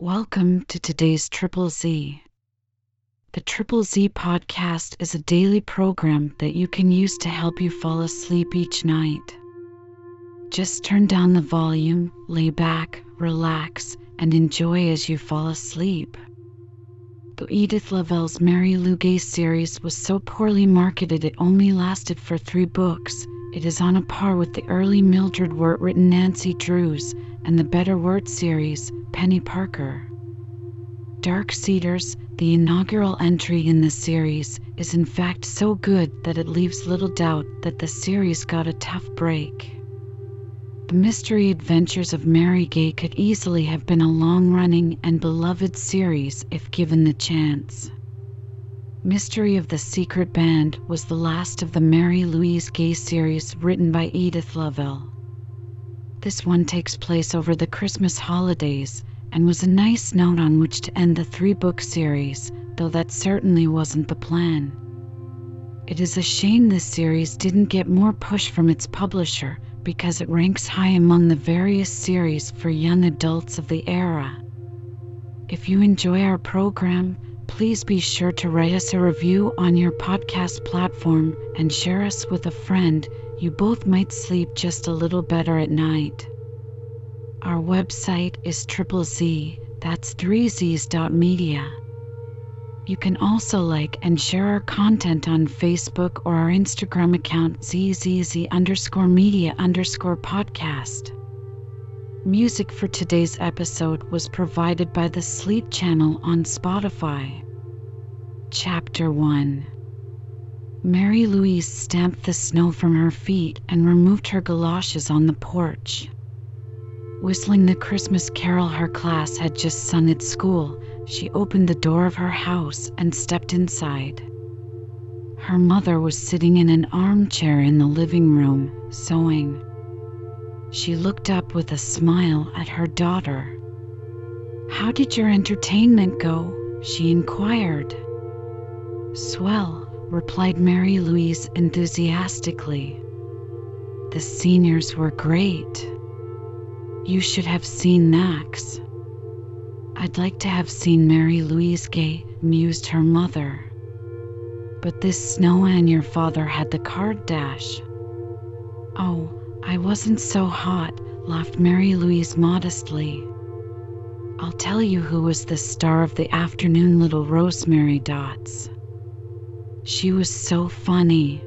Welcome to today's Triple Z. The Triple Z podcast is a daily program that you can use to help you fall asleep each night. Just turn down the volume, lay back, relax, and enjoy as you fall asleep. The Edith Lavell's Mary Lou Gay series was so poorly marketed it only lasted for three books. It is on a par with the early Mildred Wirt written Nancy Drews and the Better Word series, Penny Parker. Dark Cedars, the inaugural entry in the series, is in fact so good that it leaves little doubt that the series got a tough break. The mystery adventures of Mary Gay could easily have been a long running and beloved series if given the chance. Mystery of the Secret Band was the last of the Mary Louise Gay series written by Edith Lavell. This one takes place over the Christmas holidays and was a nice note on which to end the three book series, though that certainly wasn't the plan. It is a shame this series didn't get more push from its publisher because it ranks high among the various series for young adults of the era. If you enjoy our program, please be sure to write us a review on your podcast platform and share us with a friend you both might sleep just a little better at night. Our website is triple Z, that's three Z's dot media. You can also like and share our content on Facebook or our Instagram account ZZZ underscore media underscore podcast. Music for today's episode was provided by the Sleep Channel on Spotify. Chapter 1 Mary Louise stamped the snow from her feet and removed her galoshes on the porch. Whistling the Christmas carol her class had just sung at school, she opened the door of her house and stepped inside. Her mother was sitting in an armchair in the living room, sewing. She looked up with a smile at her daughter. How did your entertainment go? she inquired. Swell, replied Mary Louise enthusiastically. The seniors were great. You should have seen Max. I'd like to have seen Mary Louise Gay, mused her mother. But this snow and your father had the card dash. Oh, I wasn't so hot, laughed Mary Louise modestly. I'll tell you who was the star of the afternoon, little Rosemary Dots. She was so funny.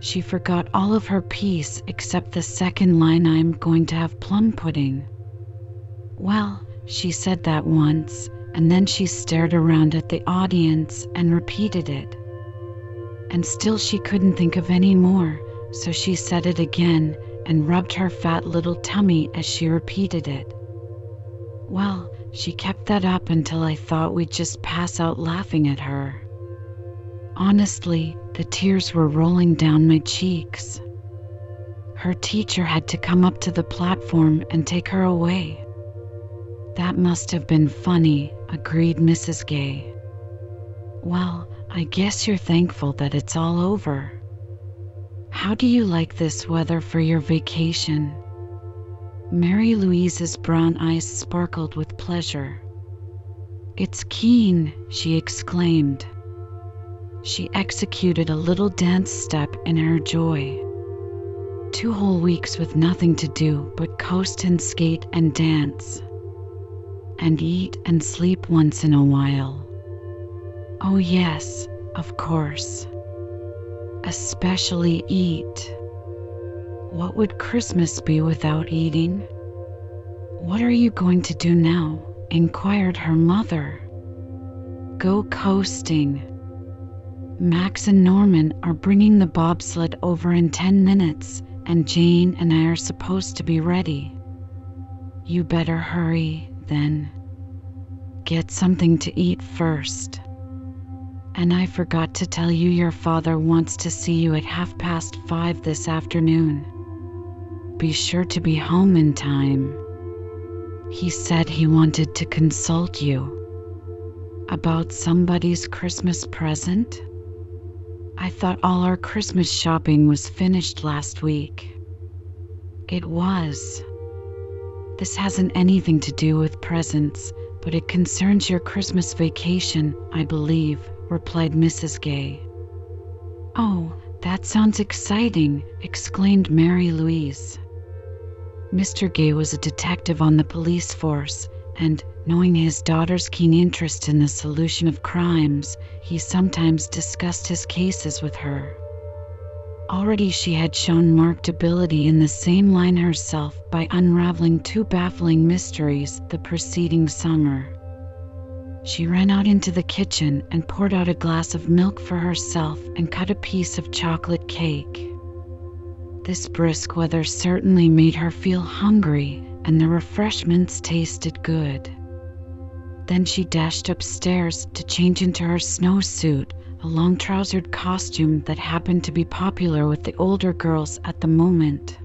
She forgot all of her piece except the second line I'm going to have plum pudding. Well, she said that once, and then she stared around at the audience and repeated it. And still she couldn't think of any more, so she said it again and rubbed her fat little tummy as she repeated it. Well, she kept that up until I thought we'd just pass out laughing at her. Honestly, the tears were rolling down my cheeks. Her teacher had to come up to the platform and take her away. That must have been funny, agreed Mrs. Gay. Well, I guess you're thankful that it's all over. How do you like this weather for your vacation? Mary Louise's brown eyes sparkled with pleasure. It's keen, she exclaimed. She executed a little dance step in her joy. Two whole weeks with nothing to do but coast and skate and dance. And eat and sleep once in a while. Oh, yes, of course. Especially eat. What would Christmas be without eating? What are you going to do now? inquired her mother. Go coasting. Max and Norman are bringing the bobsled over in 10 minutes, and Jane and I are supposed to be ready. You better hurry, then. Get something to eat first. And I forgot to tell you your father wants to see you at half past five this afternoon. Be sure to be home in time. He said he wanted to consult you. About somebody's Christmas present? I thought all our Christmas shopping was finished last week. It was. This hasn't anything to do with presents, but it concerns your Christmas vacation, I believe, replied Mrs. Gay. Oh, that sounds exciting, exclaimed Mary Louise. Mr. Gay was a detective on the police force, and, knowing his daughter's keen interest in the solution of crimes, he sometimes discussed his cases with her. Already she had shown marked ability in the same line herself by unraveling two baffling mysteries the preceding summer. She ran out into the kitchen and poured out a glass of milk for herself and cut a piece of chocolate cake. This brisk weather certainly made her feel hungry, and the refreshments tasted good. Then she dashed upstairs to change into her snowsuit, a long trousered costume that happened to be popular with the older girls at the moment.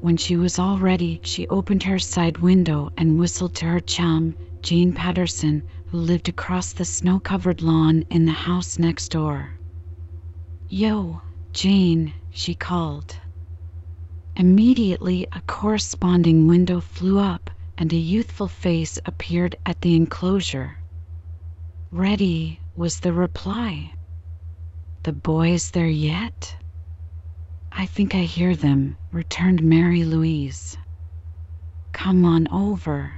When she was all ready, she opened her side window and whistled to her chum, Jane Patterson, who lived across the snow covered lawn in the house next door. Yo, Jane, she called. Immediately, a corresponding window flew up and a youthful face appeared at the enclosure. Ready, was the reply. The boys there yet? I think I hear them, returned Mary Louise. Come on over.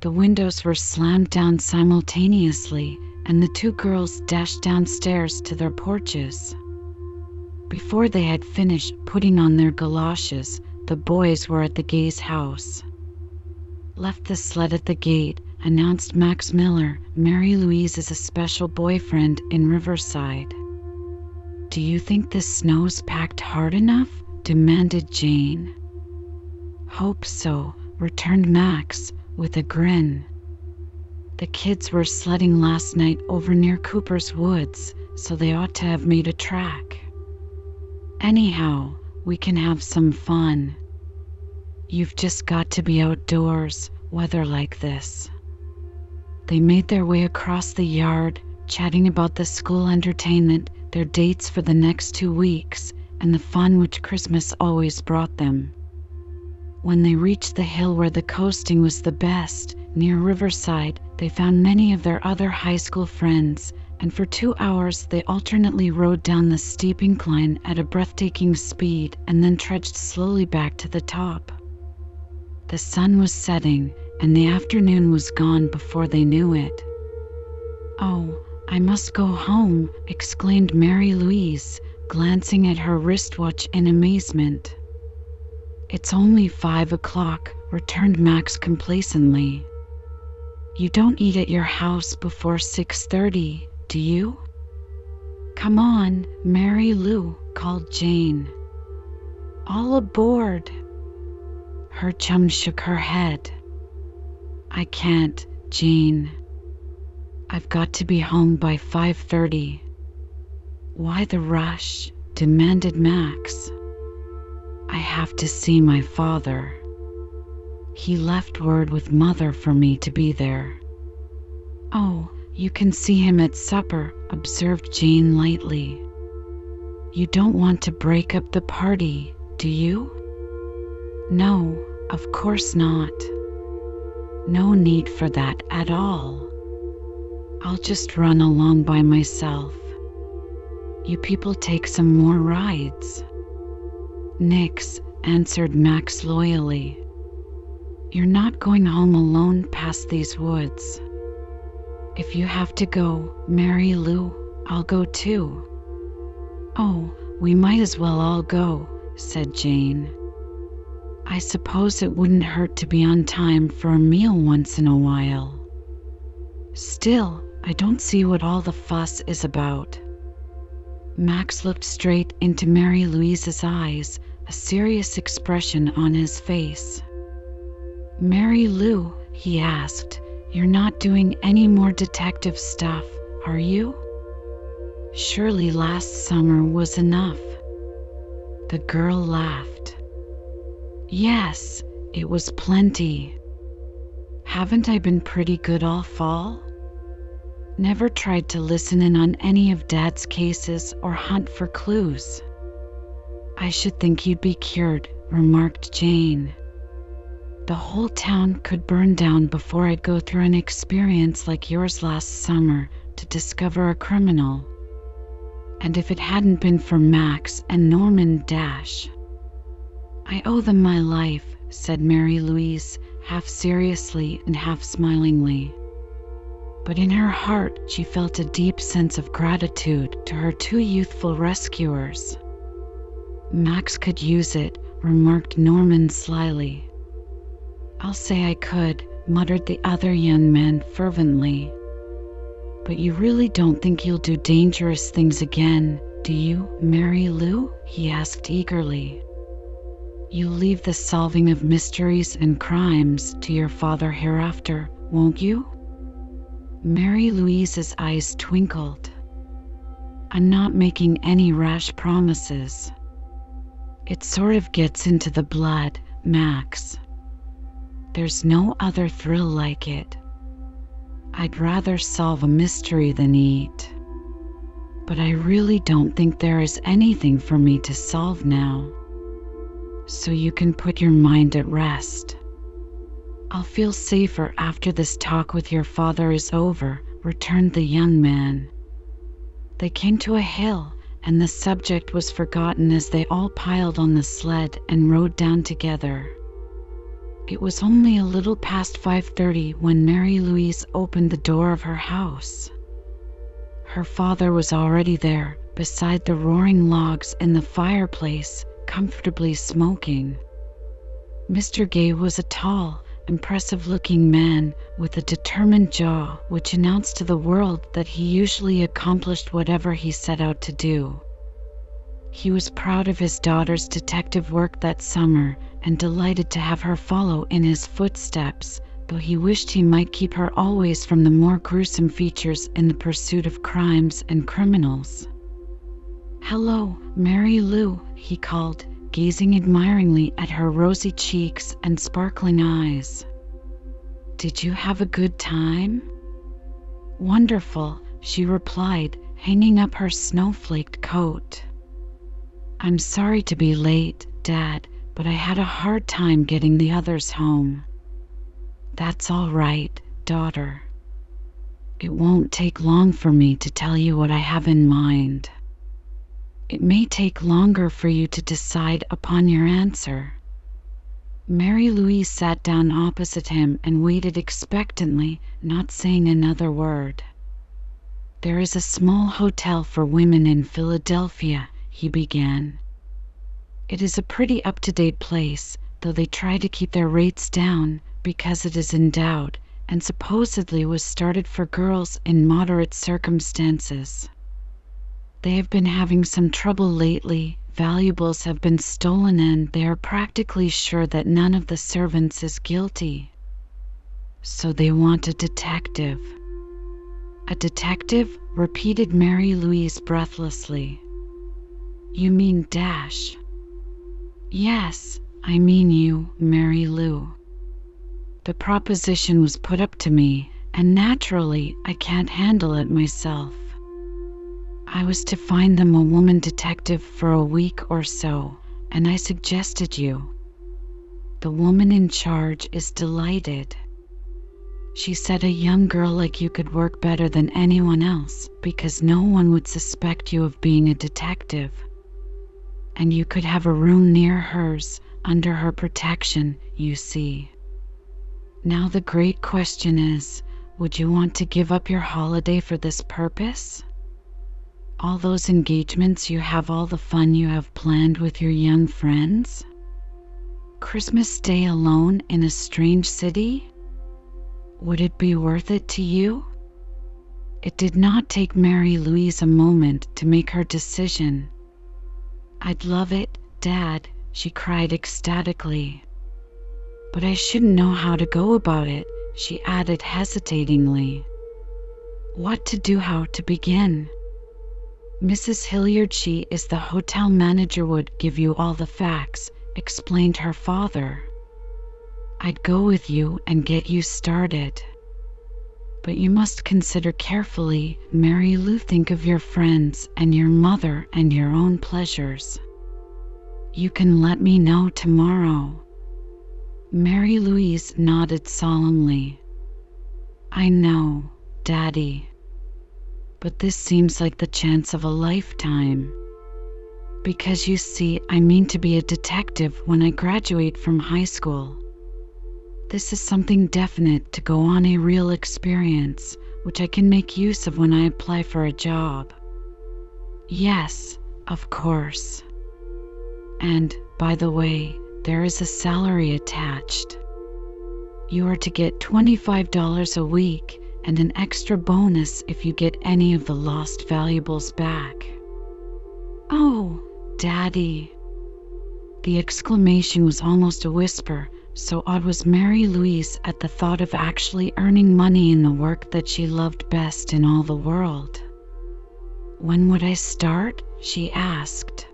The windows were slammed down simultaneously, and the two girls dashed downstairs to their porches. Before they had finished putting on their galoshes, the boys were at the Gays' house. Left the sled at the gate, announced Max Miller, Mary Louise's special boyfriend in Riverside. Do you think the snow's packed hard enough? demanded Jane. Hope so, returned Max, with a grin. The kids were sledding last night over near Cooper's Woods, so they ought to have made a track. Anyhow, we can have some fun. You've just got to be outdoors, weather like this. They made their way across the yard, chatting about the school entertainment, their dates for the next two weeks, and the fun which Christmas always brought them. When they reached the hill where the coasting was the best, near Riverside, they found many of their other high school friends, and for two hours they alternately rode down the steep incline at a breathtaking speed and then trudged slowly back to the top. The sun was setting, and the afternoon was gone before they knew it. Oh, I must go home, exclaimed Mary Louise, glancing at her wristwatch in amazement. It's only five o'clock, returned Max complacently. You don't eat at your house before six thirty, do you? Come on, Mary Lou, called Jane. All aboard. Her chum shook her head. I can't, Jane. I've got to be home by 5:30. Why the rush? demanded Max. I have to see my father. He left word with mother for me to be there. Oh, you can see him at supper, observed Jane lightly. You don't want to break up the party, do you? No, of course not. No need for that at all. I'll just run along by myself. You people take some more rides. Nix, answered Max loyally. You're not going home alone past these woods. If you have to go, Mary Lou, I'll go too. Oh, we might as well all go, said Jane. I suppose it wouldn't hurt to be on time for a meal once in a while. Still, I don't see what all the fuss is about. Max looked straight into Mary Louise's eyes a serious expression on his face. Mary Lou, he asked, you're not doing any more detective stuff, are you? Surely last summer was enough. The girl laughed. Yes, it was plenty. Haven't I been pretty good all fall? Never tried to listen in on any of Dad's cases or hunt for clues. I should think you'd be cured, remarked Jane. The whole town could burn down before I'd go through an experience like yours last summer to discover a criminal. And if it hadn't been for Max and Norman Dash, I owe them my life, said Mary Louise, half seriously and half smilingly. But in her heart, she felt a deep sense of gratitude to her two youthful rescuers. Max could use it, remarked Norman slyly. I'll say I could, muttered the other young man fervently. But you really don't think you'll do dangerous things again, do you, Mary Lou? he asked eagerly. You'll leave the solving of mysteries and crimes to your father hereafter, won't you? Mary Louise's eyes twinkled. I'm not making any rash promises. It sort of gets into the blood, Max. There's no other thrill like it. I'd rather solve a mystery than eat. But I really don't think there is anything for me to solve now so you can put your mind at rest. I'll feel safer after this talk with your father is over, returned the young man. They came to a hill, and the subject was forgotten as they all piled on the sled and rode down together. It was only a little past 5:30 when Mary Louise opened the door of her house. Her father was already there, beside the roaring logs in the fireplace, comfortably smoking. Mr. Gay was a tall, impressive looking man with a determined jaw which announced to the world that he usually accomplished whatever he set out to do. He was proud of his daughter's detective work that summer and delighted to have her follow in his footsteps, though he wished he might keep her always from the more gruesome features in the pursuit of crimes and criminals. Hello, Mary Lou, he called, gazing admiringly at her rosy cheeks and sparkling eyes. Did you have a good time? Wonderful, she replied, hanging up her snowflaked coat. I'm sorry to be late, Dad, but I had a hard time getting the others home. That's all right, daughter. It won't take long for me to tell you what I have in mind. It may take longer for you to decide upon your answer. Mary Louise sat down opposite him and waited expectantly, not saying another word. There is a small hotel for women in Philadelphia, he began. It is a pretty up to date place, though they try to keep their rates down because it is endowed and supposedly was started for girls in moderate circumstances. They have been having some trouble lately. Valuables have been stolen, and they are practically sure that none of the servants is guilty. So they want a detective. A detective? repeated Mary Louise breathlessly. You mean Dash? Yes, I mean you, Mary Lou. The proposition was put up to me, and naturally I can't handle it myself. I was to find them a woman detective for a week or so, and I suggested you. The woman in charge is delighted. She said a young girl like you could work better than anyone else because no one would suspect you of being a detective. And you could have a room near hers, under her protection, you see. Now, the great question is would you want to give up your holiday for this purpose? All those engagements you have, all the fun you have planned with your young friends? Christmas Day alone in a strange city? Would it be worth it to you? It did not take Mary Louise a moment to make her decision. I'd love it, Dad, she cried ecstatically. But I shouldn't know how to go about it, she added hesitatingly. What to do, how to begin? Mrs. Hilliard, she is the hotel manager, would give you all the facts, explained her father. I'd go with you and get you started. But you must consider carefully, Mary Lou, think of your friends and your mother and your own pleasures. You can let me know tomorrow. Mary Louise nodded solemnly. I know, Daddy. But this seems like the chance of a lifetime. Because you see, I mean to be a detective when I graduate from high school. This is something definite to go on a real experience, which I can make use of when I apply for a job. Yes, of course. And, by the way, there is a salary attached. You are to get $25 a week and an extra bonus if you get any of the lost valuables back. Oh, Daddy! The exclamation was almost a whisper, so odd was Mary Louise at the thought of actually earning money in the work that she loved best in all the world. When would I start? she asked.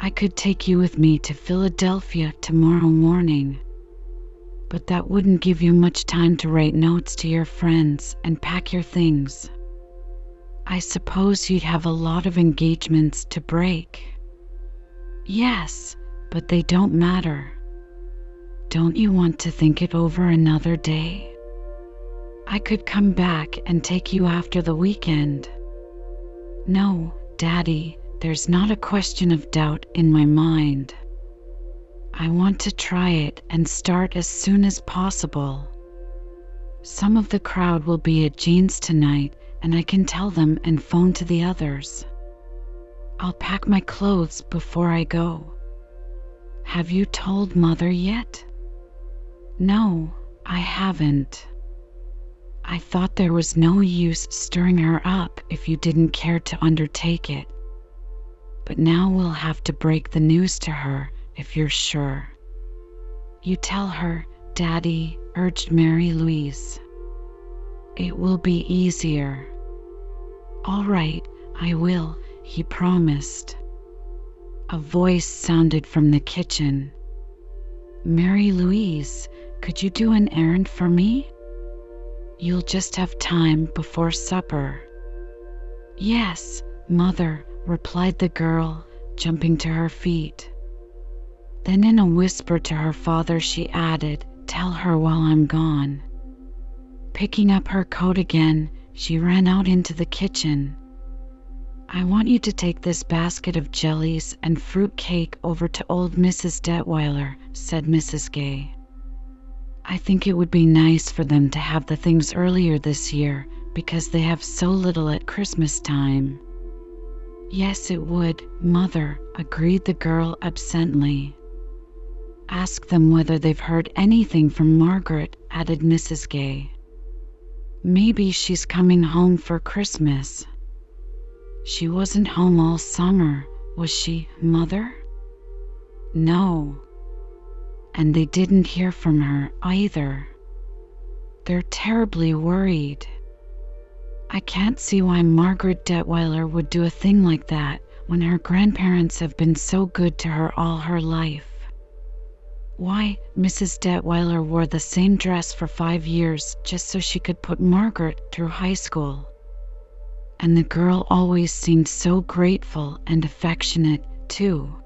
I could take you with me to Philadelphia tomorrow morning. But that wouldn't give you much time to write notes to your friends and pack your things. I suppose you'd have a lot of engagements to break. Yes, but they don't matter. Don't you want to think it over another day? I could come back and take you after the weekend. No, Daddy, there's not a question of doubt in my mind. I want to try it and start as soon as possible. Some of the crowd will be at Jean's tonight, and I can tell them and phone to the others. I'll pack my clothes before I go. Have you told Mother yet? No, I haven't. I thought there was no use stirring her up if you didn't care to undertake it. But now we'll have to break the news to her if you're sure. You tell her, Daddy, urged Mary Louise. It will be easier. All right, I will, he promised. A voice sounded from the kitchen. Mary Louise, could you do an errand for me? You'll just have time before supper. Yes, Mother, replied the girl, jumping to her feet. Then, in a whisper to her father, she added, Tell her while I'm gone. Picking up her coat again, she ran out into the kitchen. I want you to take this basket of jellies and fruit cake over to old Mrs. Detweiler, said Mrs. Gay. I think it would be nice for them to have the things earlier this year because they have so little at Christmas time. Yes, it would, Mother, agreed the girl absently. Ask them whether they've heard anything from Margaret, added Mrs. Gay. Maybe she's coming home for Christmas. She wasn't home all summer, was she, Mother? No. And they didn't hear from her either. They're terribly worried. I can't see why Margaret Detweiler would do a thing like that when her grandparents have been so good to her all her life. Why, Mrs. Detweiler wore the same dress for five years just so she could put Margaret through high school. And the girl always seemed so grateful and affectionate, too.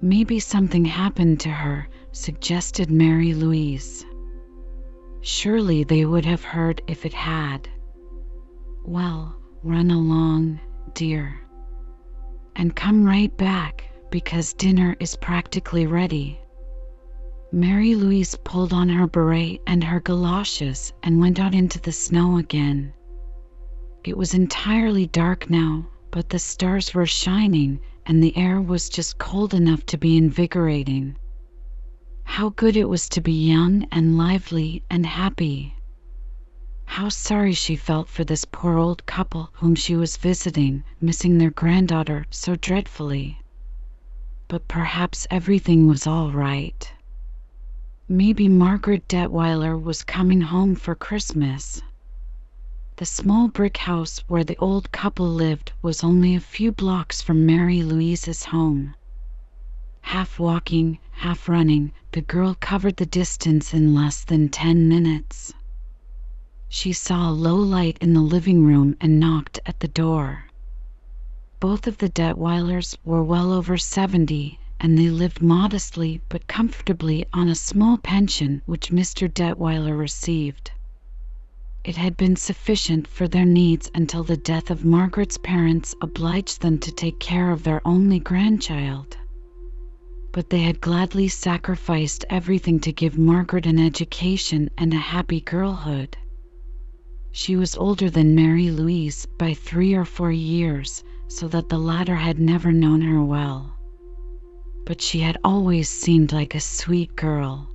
Maybe something happened to her, suggested Mary Louise. Surely they would have heard if it had. Well, run along, dear. And come right back, because dinner is practically ready. Mary Louise pulled on her beret and her galoshes and went out into the snow again. It was entirely dark now, but the stars were shining and the air was just cold enough to be invigorating. How good it was to be young and lively and happy. How sorry she felt for this poor old couple whom she was visiting, missing their granddaughter so dreadfully. But perhaps everything was all right. Maybe Margaret Detweiler was coming home for Christmas. The small brick house where the old couple lived was only a few blocks from Mary Louise's home. Half walking, half running, the girl covered the distance in less than ten minutes. She saw a low light in the living room and knocked at the door. Both of the Detweilers were well over seventy, and they lived modestly but comfortably on a small pension which Mr. Detweiler received. It had been sufficient for their needs until the death of Margaret's parents obliged them to take care of their only grandchild. But they had gladly sacrificed everything to give Margaret an education and a happy girlhood. She was older than Mary Louise by three or four years, so that the latter had never known her well but she had always seemed like a sweet girl.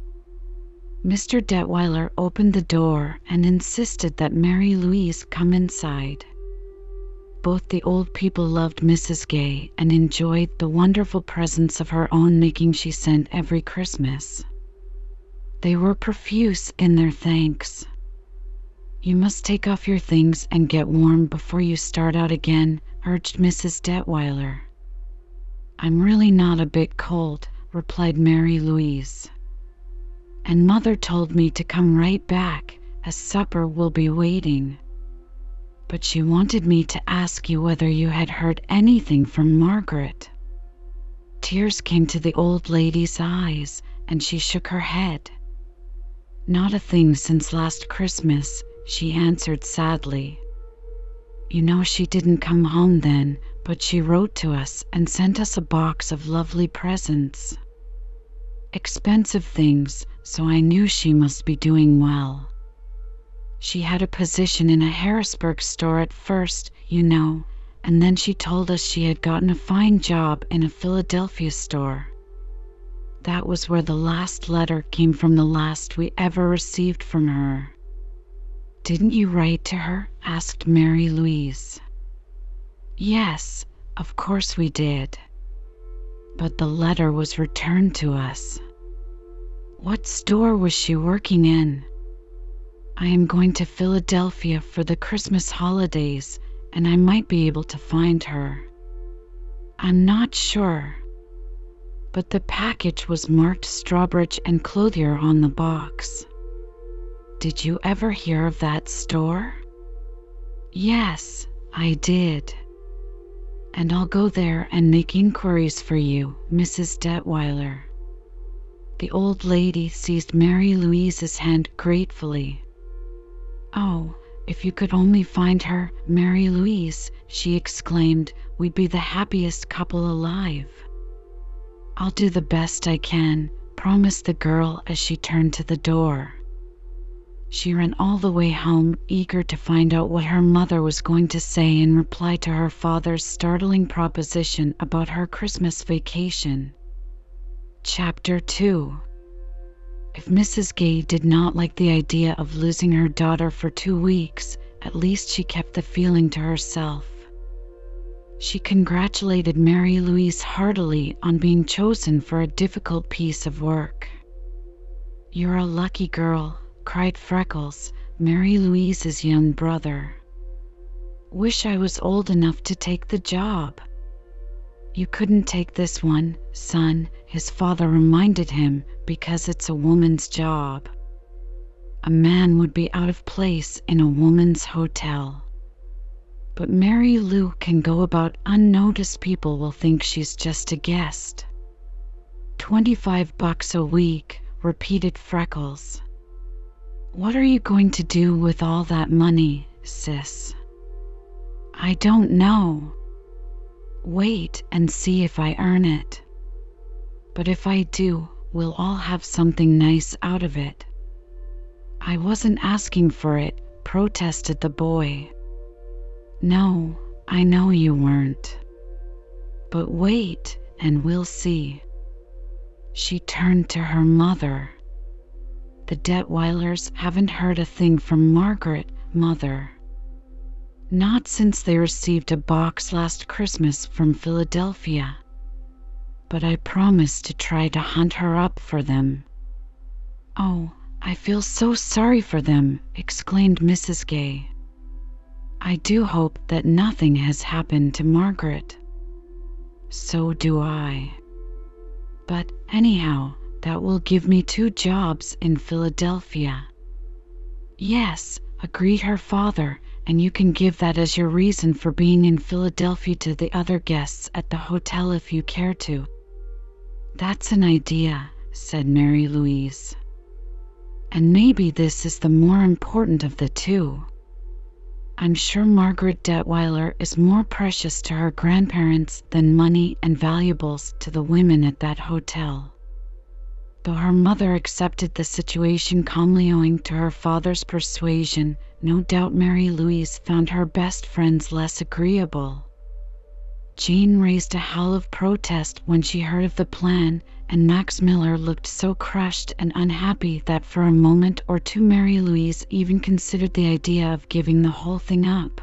Mr. Detweiler opened the door and insisted that Mary Louise come inside. Both the old people loved Mrs. Gay and enjoyed the wonderful presents of her own making she sent every Christmas. They were profuse in their thanks. You must take off your things and get warm before you start out again, urged Mrs. Detweiler. I'm really not a bit cold, replied Mary Louise. And mother told me to come right back, as supper will be waiting. But she wanted me to ask you whether you had heard anything from Margaret. Tears came to the old lady's eyes, and she shook her head. Not a thing since last Christmas, she answered sadly. You know she didn't come home then, but she wrote to us and sent us a box of lovely presents. Expensive things, so I knew she must be doing well. She had a position in a Harrisburg store at first, you know, and then she told us she had gotten a fine job in a Philadelphia store. That was where the last letter came from, the last we ever received from her. Didn't you write to her? asked Mary Louise. Yes, of course we did. But the letter was returned to us. What store was she working in? I am going to Philadelphia for the Christmas holidays, and I might be able to find her. I'm not sure. But the package was marked Strawbridge and Clothier on the box. Did you ever hear of that store? Yes, I did and I'll go there and make inquiries for you, Mrs. Detweiler. The old lady seized Mary Louise's hand gratefully. Oh, if you could only find her, Mary Louise, she exclaimed, we'd be the happiest couple alive. I'll do the best I can, promised the girl as she turned to the door. She ran all the way home, eager to find out what her mother was going to say in reply to her father's startling proposition about her Christmas vacation. Chapter 2 If Mrs. Gay did not like the idea of losing her daughter for two weeks, at least she kept the feeling to herself. She congratulated Mary Louise heartily on being chosen for a difficult piece of work. You're a lucky girl, cried Freckles, Mary Louise's young brother. Wish I was old enough to take the job. You couldn't take this one, son, his father reminded him, because it's a woman's job. A man would be out of place in a woman's hotel. But Mary Lou can go about unnoticed. People will think she's just a guest. Twenty-five bucks a week, repeated Freckles. What are you going to do with all that money, sis? I don't know. Wait and see if I earn it. But if I do, we'll all have something nice out of it. I wasn't asking for it, protested the boy. No, I know you weren't. But wait, and we'll see. She turned to her mother. The Detweilers haven't heard a thing from Margaret, mother. Not since they received a box last Christmas from Philadelphia. But I promised to try to hunt her up for them. Oh, I feel so sorry for them, exclaimed Mrs. Gay. I do hope that nothing has happened to Margaret. So do I. But, anyhow, that will give me two jobs in Philadelphia. Yes, agreed her father, and you can give that as your reason for being in Philadelphia to the other guests at the hotel if you care to. That's an idea, said Mary Louise. And maybe this is the more important of the two. I'm sure Margaret Detweiler is more precious to her grandparents than money and valuables to the women at that hotel. Though her mother accepted the situation calmly owing to her father's persuasion, no doubt Mary Louise found her best friends less agreeable. Jane raised a howl of protest when she heard of the plan, and Max Miller looked so crushed and unhappy that for a moment or two Mary Louise even considered the idea of giving the whole thing up.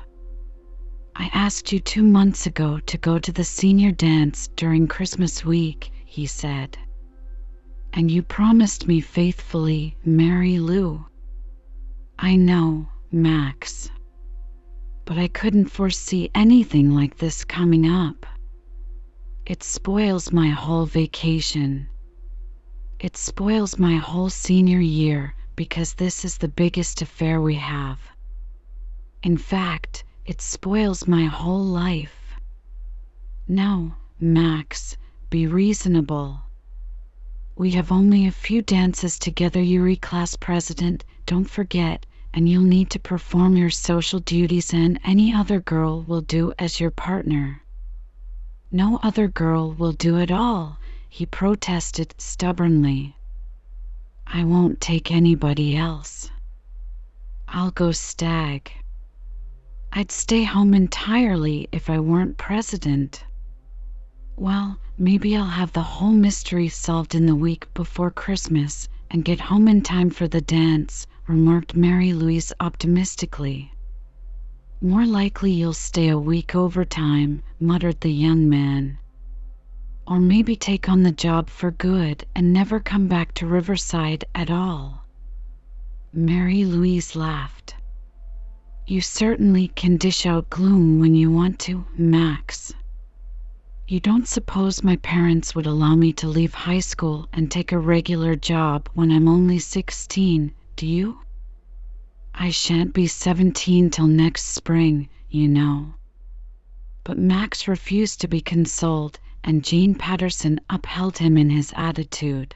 I asked you two months ago to go to the senior dance during Christmas week, he said. And you promised me faithfully, Mary Lou. I know, Max. But I couldn't foresee anything like this coming up. It spoils my whole vacation. It spoils my whole senior year because this is the biggest affair we have. In fact, it spoils my whole life. No, Max, be reasonable. We have only a few dances together, Yuri class president, don't forget, and you'll need to perform your social duties, and any other girl will do as your partner. No other girl will do it all, he protested stubbornly. I won't take anybody else. I'll go stag. I'd stay home entirely if I weren't president. Well, maybe I'll have the whole mystery solved in the week before Christmas and get home in time for the dance, remarked Mary Louise optimistically. More likely you'll stay a week overtime, muttered the young man. Or maybe take on the job for good and never come back to Riverside at all. Mary Louise laughed. You certainly can dish out gloom when you want to, Max. You don't suppose my parents would allow me to leave high school and take a regular job when I'm only sixteen, do you? I shan't be seventeen till next spring, you know." But Max refused to be consoled, and Jane Patterson upheld him in his attitude.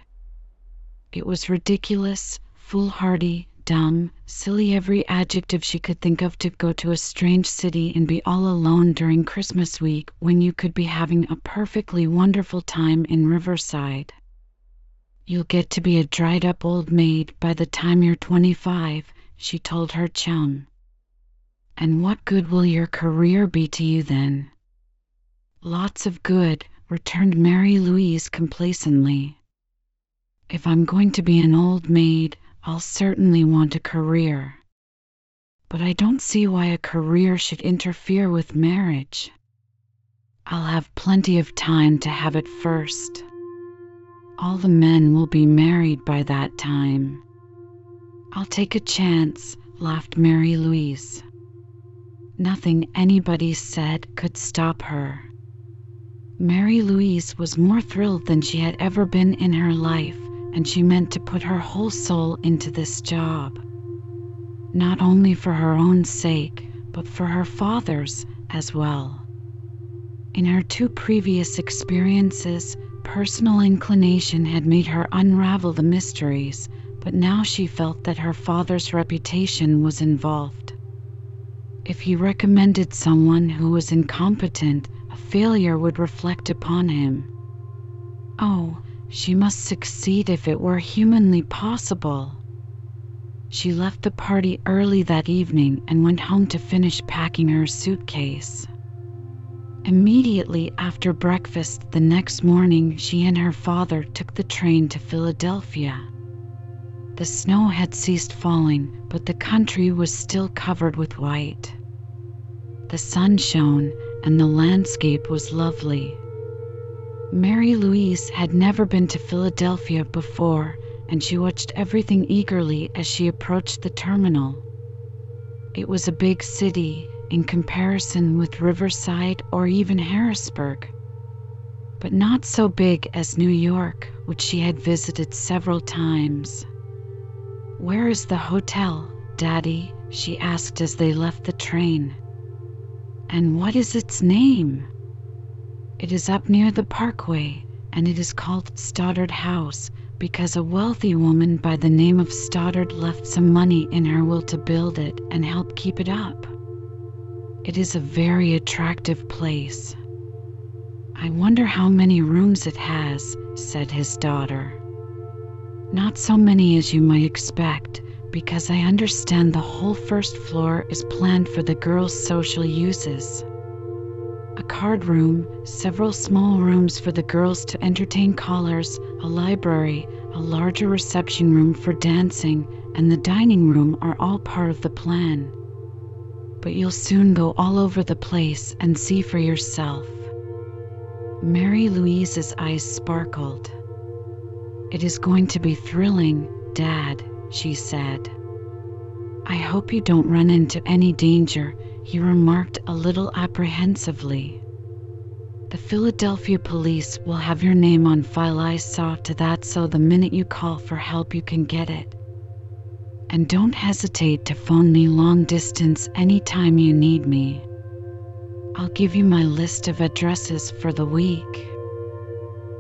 It was ridiculous, foolhardy, dumb, silly every adjective she could think of to go to a strange city and be all alone during Christmas week when you could be having a perfectly wonderful time in Riverside. You'll get to be a dried up old maid by the time you're twenty five she told her chum. And what good will your career be to you then? Lots of good, returned Mary Louise complacently. If I'm going to be an old maid, I'll certainly want a career. But I don't see why a career should interfere with marriage. I'll have plenty of time to have it first. All the men will be married by that time. I'll take a chance, laughed Mary Louise. Nothing anybody said could stop her. Mary Louise was more thrilled than she had ever been in her life, and she meant to put her whole soul into this job. Not only for her own sake, but for her father's as well. In her two previous experiences, personal inclination had made her unravel the mysteries but now she felt that her father's reputation was involved. If he recommended someone who was incompetent, a failure would reflect upon him. Oh, she must succeed if it were humanly possible. She left the party early that evening and went home to finish packing her suitcase. Immediately after breakfast the next morning, she and her father took the train to Philadelphia. The snow had ceased falling, but the country was still covered with white. The sun shone, and the landscape was lovely. Mary Louise had never been to Philadelphia before, and she watched everything eagerly as she approached the terminal. It was a big city in comparison with Riverside or even Harrisburg, but not so big as New York, which she had visited several times. Where is the hotel, Daddy? she asked as they left the train. And what is its name? It is up near the parkway, and it is called Stoddard House because a wealthy woman by the name of Stoddard left some money in her will to build it and help keep it up. It is a very attractive place. I wonder how many rooms it has, said his daughter. Not so many as you might expect, because I understand the whole first floor is planned for the girls' social uses. Card room, several small rooms for the girls to entertain callers, a library, a larger reception room for dancing, and the dining room are all part of the plan. But you'll soon go all over the place and see for yourself. Mary Louise's eyes sparkled. It is going to be thrilling, Dad, she said. I hope you don't run into any danger, he remarked a little apprehensively. The Philadelphia police will have your name on file. I saw to that so the minute you call for help, you can get it. And don't hesitate to phone me long distance anytime you need me. I'll give you my list of addresses for the week.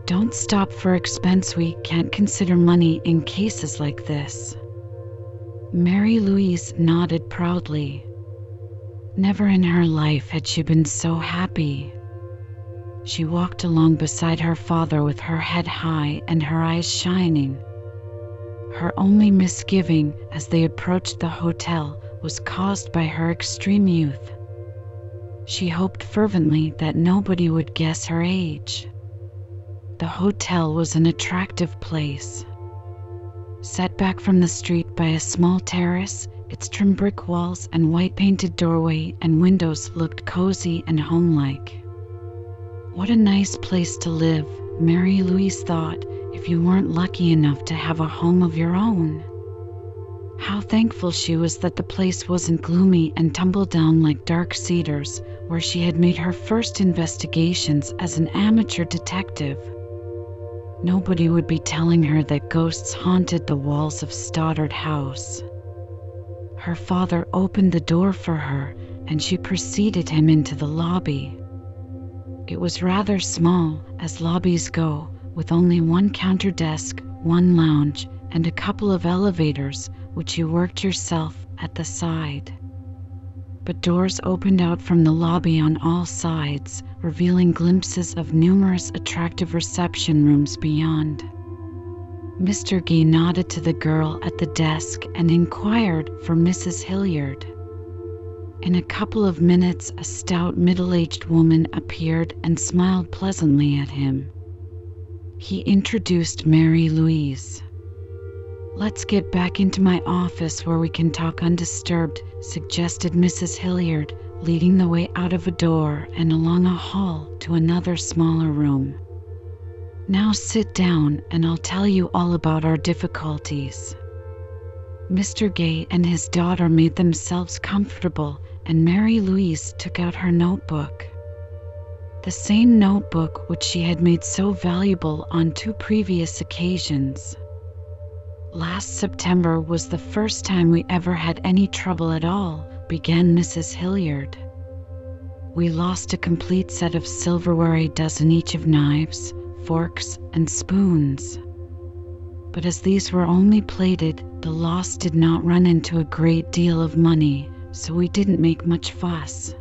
Don't stop for expense. We can't consider money in cases like this. Mary Louise nodded proudly. Never in her life had she been so happy. She walked along beside her father with her head high and her eyes shining. Her only misgiving as they approached the hotel was caused by her extreme youth. She hoped fervently that nobody would guess her age. The hotel was an attractive place. Set back from the street by a small terrace, its trim brick walls and white painted doorway and windows looked cozy and homelike. What a nice place to live, Mary Louise thought, if you weren't lucky enough to have a home of your own. How thankful she was that the place wasn't gloomy and tumble down like Dark Cedars, where she had made her first investigations as an amateur detective. Nobody would be telling her that ghosts haunted the walls of Stoddard House. Her father opened the door for her, and she preceded him into the lobby. It was rather small, as lobbies go, with only one counter desk, one lounge, and a couple of elevators, which you worked yourself at the side. But doors opened out from the lobby on all sides, revealing glimpses of numerous attractive reception rooms beyond. Mr. Gay nodded to the girl at the desk and inquired for Mrs. Hilliard. In a couple of minutes, a stout, middle aged woman appeared and smiled pleasantly at him. He introduced Mary Louise. Let's get back into my office where we can talk undisturbed, suggested Mrs. Hilliard, leading the way out of a door and along a hall to another smaller room. Now sit down and I'll tell you all about our difficulties. Mr. Gay and his daughter made themselves comfortable, and Mary Louise took out her notebook. The same notebook which she had made so valuable on two previous occasions. Last September was the first time we ever had any trouble at all, began Mrs. Hilliard. We lost a complete set of silverware, a dozen each of knives, forks, and spoons. But as these were only plated, the loss did not run into a great deal of money, so we didn't make much fuss.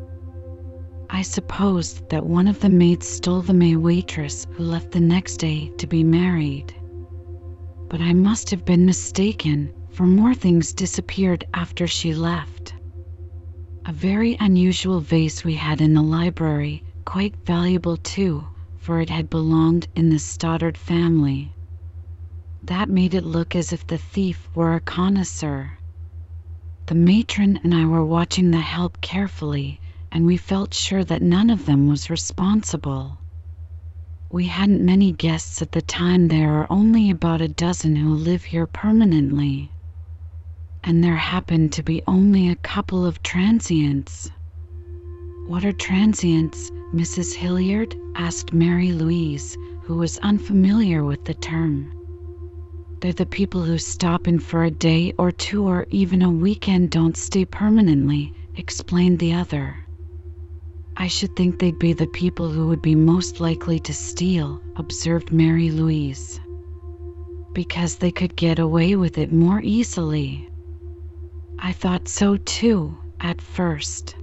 I supposed that one of the maids stole the a waitress who left the next day to be married. But I must have been mistaken, for more things disappeared after she left. A very unusual vase we had in the library, quite valuable too, for it had belonged in the Stoddard family. That made it look as if the thief were a connoisseur. The matron and I were watching the help carefully, and we felt sure that none of them was responsible. We hadn't many guests at the time. There are only about a dozen who live here permanently and there happened to be only a couple of transients. What are transients, Mrs. Hilliard? asked Mary Louise, who was unfamiliar with the term. They're the people who stop in for a day or two or even a weekend, don't stay permanently, explained the other. I should think they'd be the people who would be most likely to steal, observed Mary Louise. Because they could get away with it more easily. I thought so too, at first.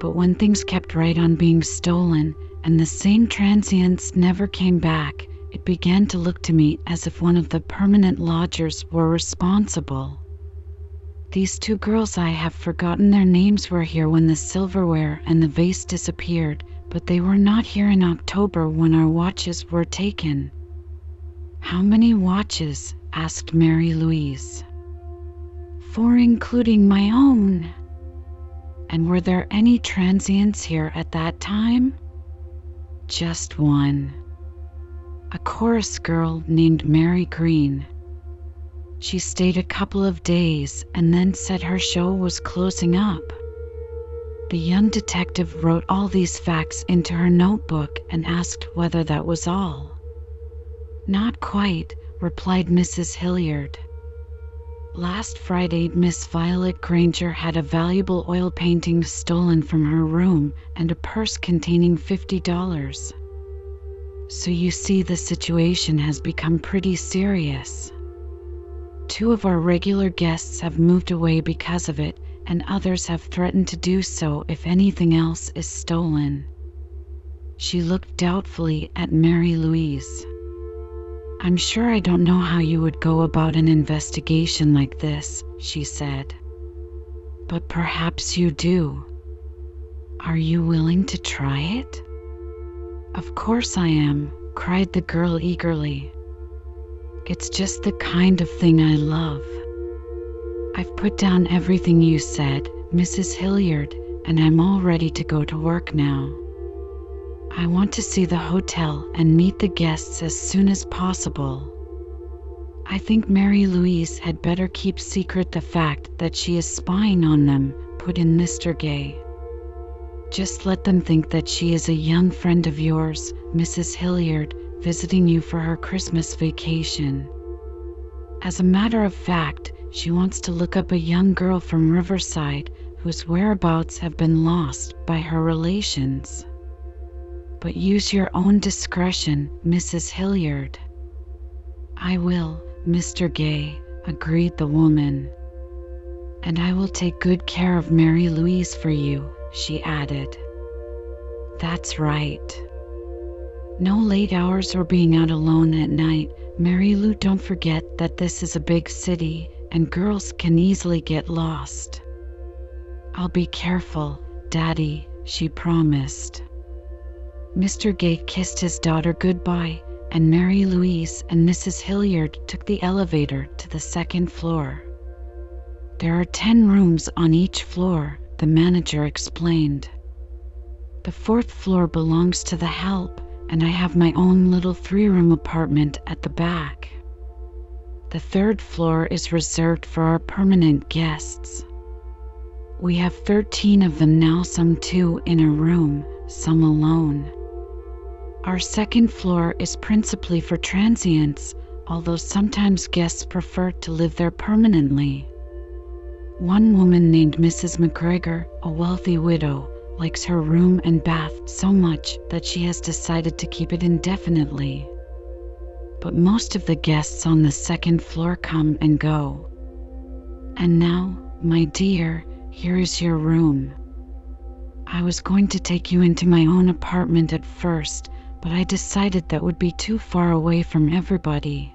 But when things kept right on being stolen and the same transients never came back, it began to look to me as if one of the permanent lodgers were responsible. These two girls, I have forgotten their names, were here when the silverware and the vase disappeared, but they were not here in October when our watches were taken. How many watches? asked Mary Louise. Four, including my own. And were there any transients here at that time? Just one a chorus girl named Mary Green. She stayed a couple of days and then said her show was closing up. The young detective wrote all these facts into her notebook and asked whether that was all. Not quite, replied Mrs. Hilliard. Last Friday, Miss Violet Granger had a valuable oil painting stolen from her room and a purse containing $50. So you see, the situation has become pretty serious. Two of our regular guests have moved away because of it, and others have threatened to do so if anything else is stolen. She looked doubtfully at Mary Louise. I'm sure I don't know how you would go about an investigation like this, she said. But perhaps you do. Are you willing to try it? Of course I am, cried the girl eagerly. It's just the kind of thing I love. I've put down everything you said, Mrs. Hilliard, and I'm all ready to go to work now. I want to see the hotel and meet the guests as soon as possible. I think Mary Louise had better keep secret the fact that she is spying on them, put in Mr. Gay. Just let them think that she is a young friend of yours, Mrs. Hilliard, visiting you for her Christmas vacation. As a matter of fact, she wants to look up a young girl from Riverside whose whereabouts have been lost by her relations. But use your own discretion, Mrs. Hilliard. I will, Mr. Gay, agreed the woman. And I will take good care of Mary Louise for you she added. That's right. No late hours or being out alone at night. Mary Lou, don't forget that this is a big city and girls can easily get lost. I'll be careful, Daddy, she promised. Mr. Gay kissed his daughter goodbye, and Mary Louise and Mrs. Hilliard took the elevator to the second floor. There are ten rooms on each floor, the manager explained. The fourth floor belongs to the help, and I have my own little three room apartment at the back. The third floor is reserved for our permanent guests. We have 13 of them now, some two in a room, some alone. Our second floor is principally for transients, although sometimes guests prefer to live there permanently. One woman named Mrs. McGregor, a wealthy widow, likes her room and bath so much that she has decided to keep it indefinitely. But most of the guests on the second floor come and go. And now, my dear, here is your room. I was going to take you into my own apartment at first, but I decided that would be too far away from everybody.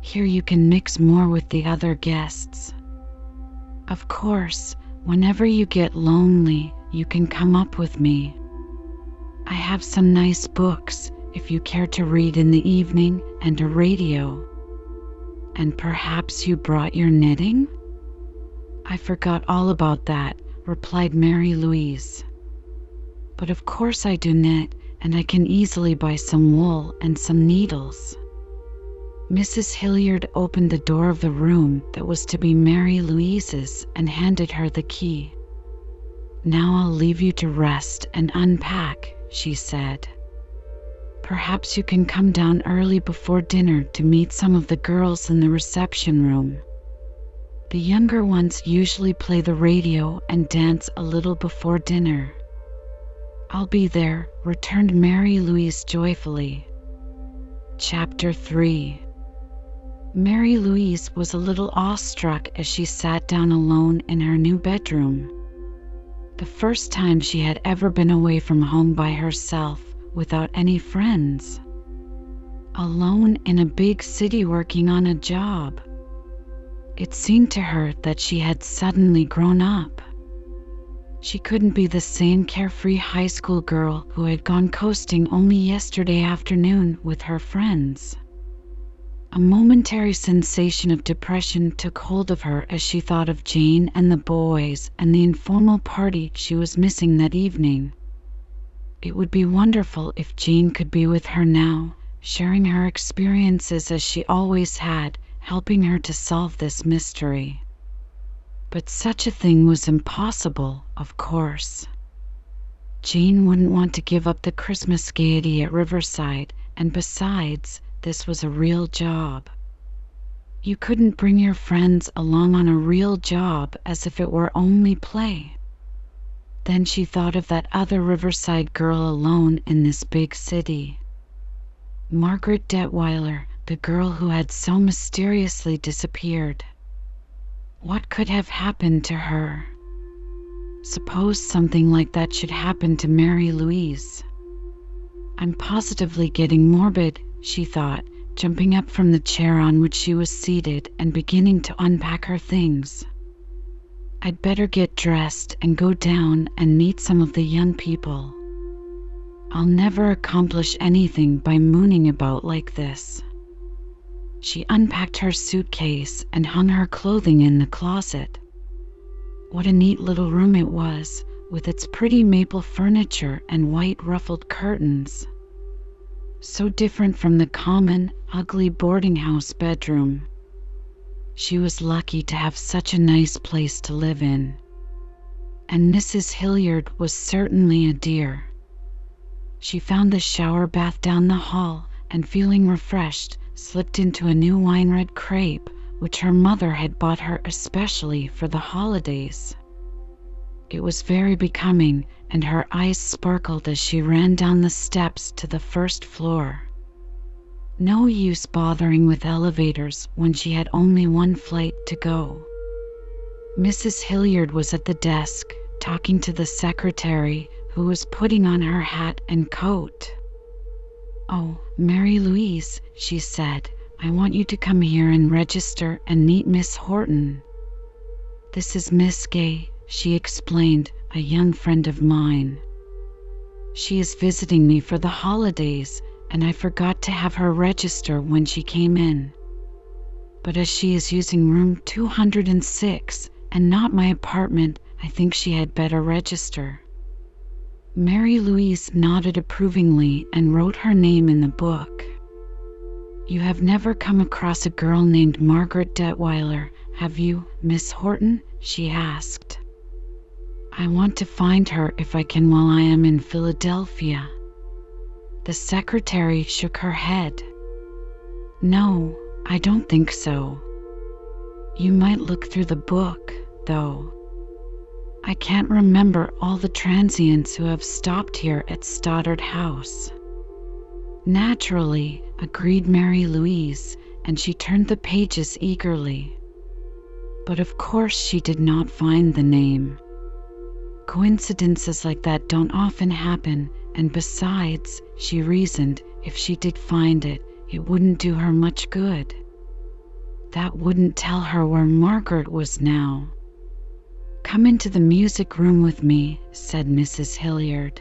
Here you can mix more with the other guests. Of course, whenever you get lonely, you can come up with me. I have some nice books if you care to read in the evening and a radio. And perhaps you brought your knitting? I forgot all about that, replied Mary Louise. But of course I do knit, and I can easily buy some wool and some needles. Mrs. Hilliard opened the door of the room that was to be Mary Louise's and handed her the key. Now I'll leave you to rest and unpack, she said. Perhaps you can come down early before dinner to meet some of the girls in the reception room. The younger ones usually play the radio and dance a little before dinner. I'll be there, returned Mary Louise joyfully. Chapter 3 Mary Louise was a little awestruck as she sat down alone in her new bedroom. The first time she had ever been away from home by herself without any friends. Alone in a big city working on a job. It seemed to her that she had suddenly grown up. She couldn't be the same carefree high school girl who had gone coasting only yesterday afternoon with her friends. A momentary sensation of depression took hold of her as she thought of Jane and the boys and the informal party she was missing that evening. It would be wonderful if Jane could be with her now, sharing her experiences as she always had, helping her to solve this mystery. But such a thing was impossible, of course. Jane wouldn't want to give up the Christmas gaiety at Riverside, and besides, this was a real job. You couldn't bring your friends along on a real job as if it were only play. Then she thought of that other Riverside girl alone in this big city. Margaret Detweiler, the girl who had so mysteriously disappeared. What could have happened to her? Suppose something like that should happen to Mary Louise. I'm positively getting morbid, she thought, jumping up from the chair on which she was seated and beginning to unpack her things. I'd better get dressed and go down and meet some of the young people. I'll never accomplish anything by mooning about like this. She unpacked her suitcase and hung her clothing in the closet. What a neat little room it was, with its pretty maple furniture and white ruffled curtains. So different from the common, ugly boarding house bedroom. She was lucky to have such a nice place to live in. And Mrs. Hilliard was certainly a dear. She found the shower bath down the hall and, feeling refreshed, slipped into a new wine red crepe which her mother had bought her especially for the holidays. It was very becoming, and her eyes sparkled as she ran down the steps to the first floor. No use bothering with elevators when she had only one flight to go. Mrs. Hilliard was at the desk, talking to the secretary, who was putting on her hat and coat. "Oh, Mary Louise," she said, "I want you to come here and register and meet Miss Horton." "This is Miss Gay," she explained, "a young friend of mine. She is visiting me for the holidays, and I forgot to have her register when she came in. But as she is using room 206 and not my apartment, I think she had better register." Mary Louise nodded approvingly and wrote her name in the book. "You have never come across a girl named Margaret Detweiler, have you, Miss Horton?" she asked. "I want to find her if I can while I am in Philadelphia." The secretary shook her head. "No, I don't think so. You might look through the book, though. I can't remember all the transients who have stopped here at Stoddard House." "Naturally," agreed Mary Louise, and she turned the pages eagerly. But of course she did not find the name. Coincidences like that don't often happen, and besides, she reasoned, if she did find it, it wouldn't do her much good. That wouldn't tell her where Margaret was now. "Come into the music room with me," said Mrs. Hilliard.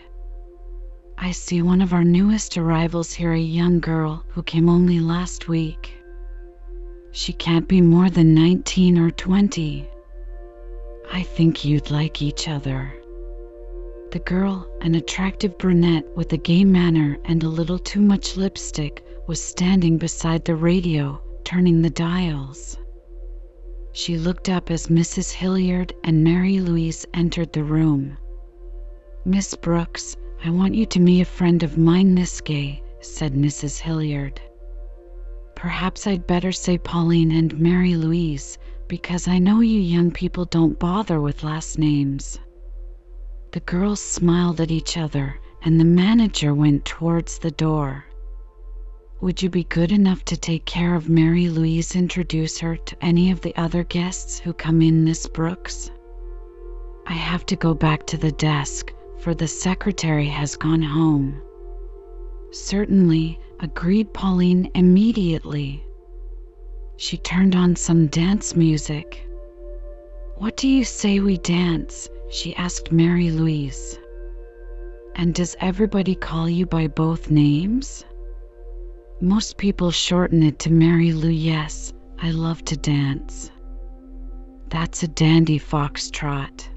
"I see one of our newest arrivals here, a young girl who came only last week. She can't be more than nineteen or twenty. I think you'd like each other." The girl, an attractive brunette with a gay manner and a little too much lipstick, was standing beside the radio, turning the dials. She looked up as Mrs. Hilliard and Mary Louise entered the room. "Miss Brooks, I want you to meet a friend of mine, Miss Gay," said Mrs. Hilliard. "Perhaps I'd better say Pauline and Mary Louise, because I know you young people don't bother with last names." The girls smiled at each other, and the manager went towards the door. Would you be good enough to take care of Mary Louise? Introduce her to any of the other guests who come in, Miss Brooks? I have to go back to the desk, for the secretary has gone home. Certainly, agreed Pauline immediately. She turned on some dance music. What do you say we dance? she asked Mary Louise. And does everybody call you by both names? Most people shorten it to Mary Lou. Yes, I love to dance. That's a dandy foxtrot.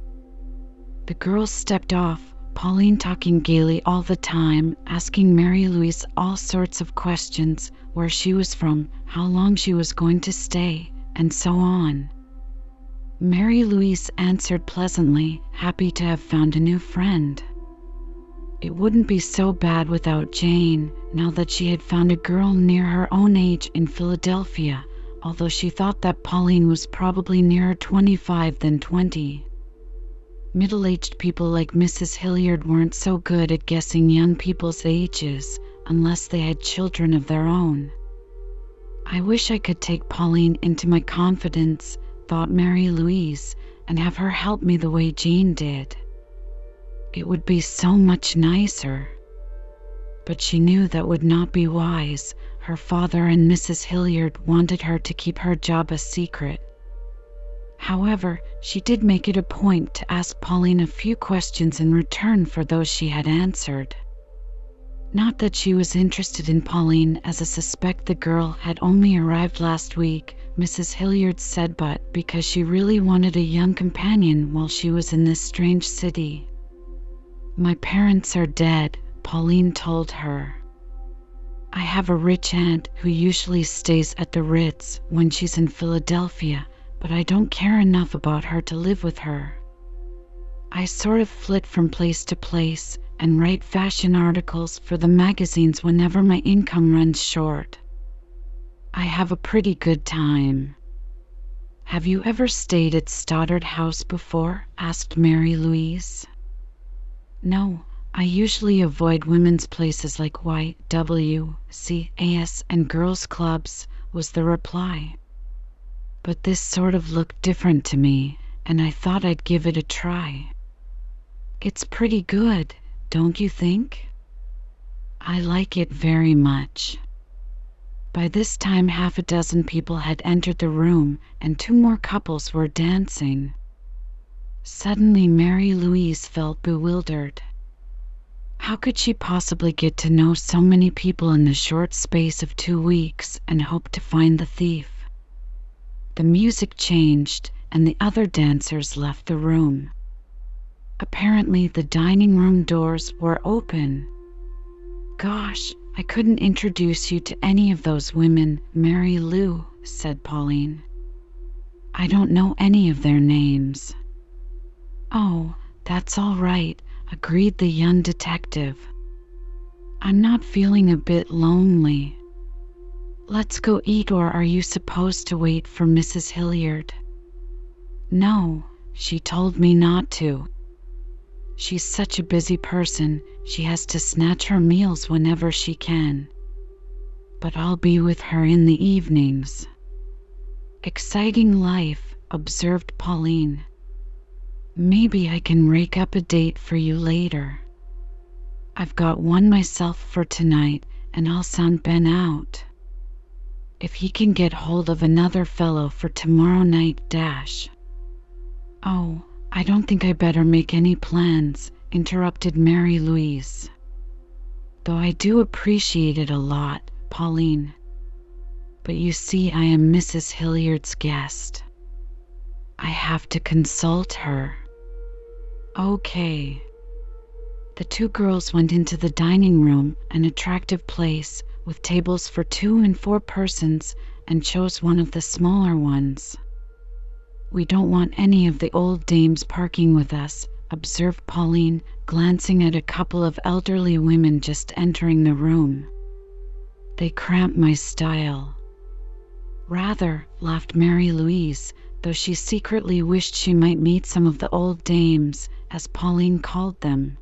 The girls stepped off, Pauline talking gaily all the time, asking Mary Louise all sorts of questions where she was from, how long she was going to stay, and so on. Mary Louise answered pleasantly, happy to have found a new friend. It wouldn't be so bad without Jane, now that she had found a girl near her own age in Philadelphia, although she thought that Pauline was probably nearer 25 than 20. Middle aged people like Mrs. Hilliard weren't so good at guessing young people's ages unless they had children of their own. I wish I could take Pauline into my confidence thought Mary Louise, and have her help me the way Jane did. It would be so much nicer. But she knew that would not be wise. Her father and Mrs. Hilliard wanted her to keep her job a secret. However, she did make it a point to ask Pauline a few questions in return for those she had answered. Not that she was interested in Pauline, as I suspect the girl had only arrived last week, Mrs. Hilliard said, but because she really wanted a young companion while she was in this strange city. My parents are dead, Pauline told her. I have a rich aunt who usually stays at the Ritz when she's in Philadelphia, but I don't care enough about her to live with her. I sort of flit from place to place and write fashion articles for the magazines whenever my income runs short. I have a pretty good time. Have you ever stayed at Stoddard House before? asked Mary Louise. No, I usually avoid women's places like YWCAS and girls' clubs, was the reply. But this sort of looked different to me, and I thought I'd give it a try. It's pretty good, don't you think? I like it very much. By this time, half a dozen people had entered the room, and two more couples were dancing. Suddenly, Mary Louise felt bewildered. How could she possibly get to know so many people in the short space of two weeks and hope to find the thief? The music changed, and the other dancers left the room. Apparently, the dining room doors were open. Gosh, I couldn't introduce you to any of those women, Mary Lou, said Pauline. I don't know any of their names. Oh, that's all right, agreed the young detective. I'm not feeling a bit lonely. Let's go eat, or are you supposed to wait for Mrs. Hilliard? No, she told me not to. She's such a busy person, she has to snatch her meals whenever she can. But I'll be with her in the evenings. Exciting life, observed Pauline. Maybe I can rake up a date for you later. I've got one myself for tonight, and I'll sound Ben out. If he can get hold of another fellow for tomorrow night, dash. Oh, I don't think I better make any plans, interrupted Mary Louise. Though I do appreciate it a lot, Pauline. But you see, I am Mrs. Hilliard's guest. I have to consult her. Okay. The two girls went into the dining room, an attractive place with tables for two and four persons, and chose one of the smaller ones. We don't want any of the old dames parking with us, observed Pauline, glancing at a couple of elderly women just entering the room. They cramp my style. Rather, laughed Mary Louise, though she secretly wished she might meet some of the old dames, as Pauline called them.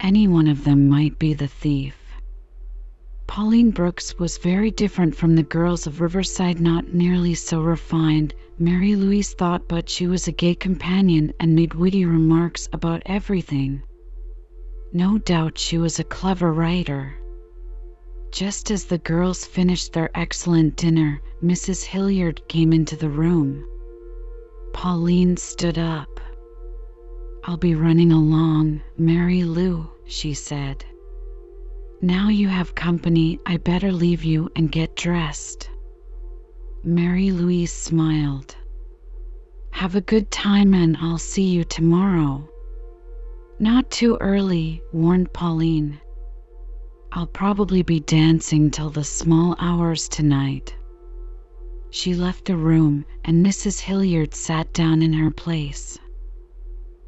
Any one of them might be the thief. Pauline Brooks was very different from the girls of Riverside, not nearly so refined, Mary Louise thought, but she was a gay companion and made witty remarks about everything. No doubt she was a clever writer. Just as the girls finished their excellent dinner, Mrs. Hilliard came into the room. Pauline stood up. I'll be running along, Mary Lou, she said. Now you have company, I better leave you and get dressed. Mary Louise smiled. Have a good time and I'll see you tomorrow. Not too early, warned Pauline. I'll probably be dancing till the small hours tonight. She left the room and Mrs. Hilliard sat down in her place.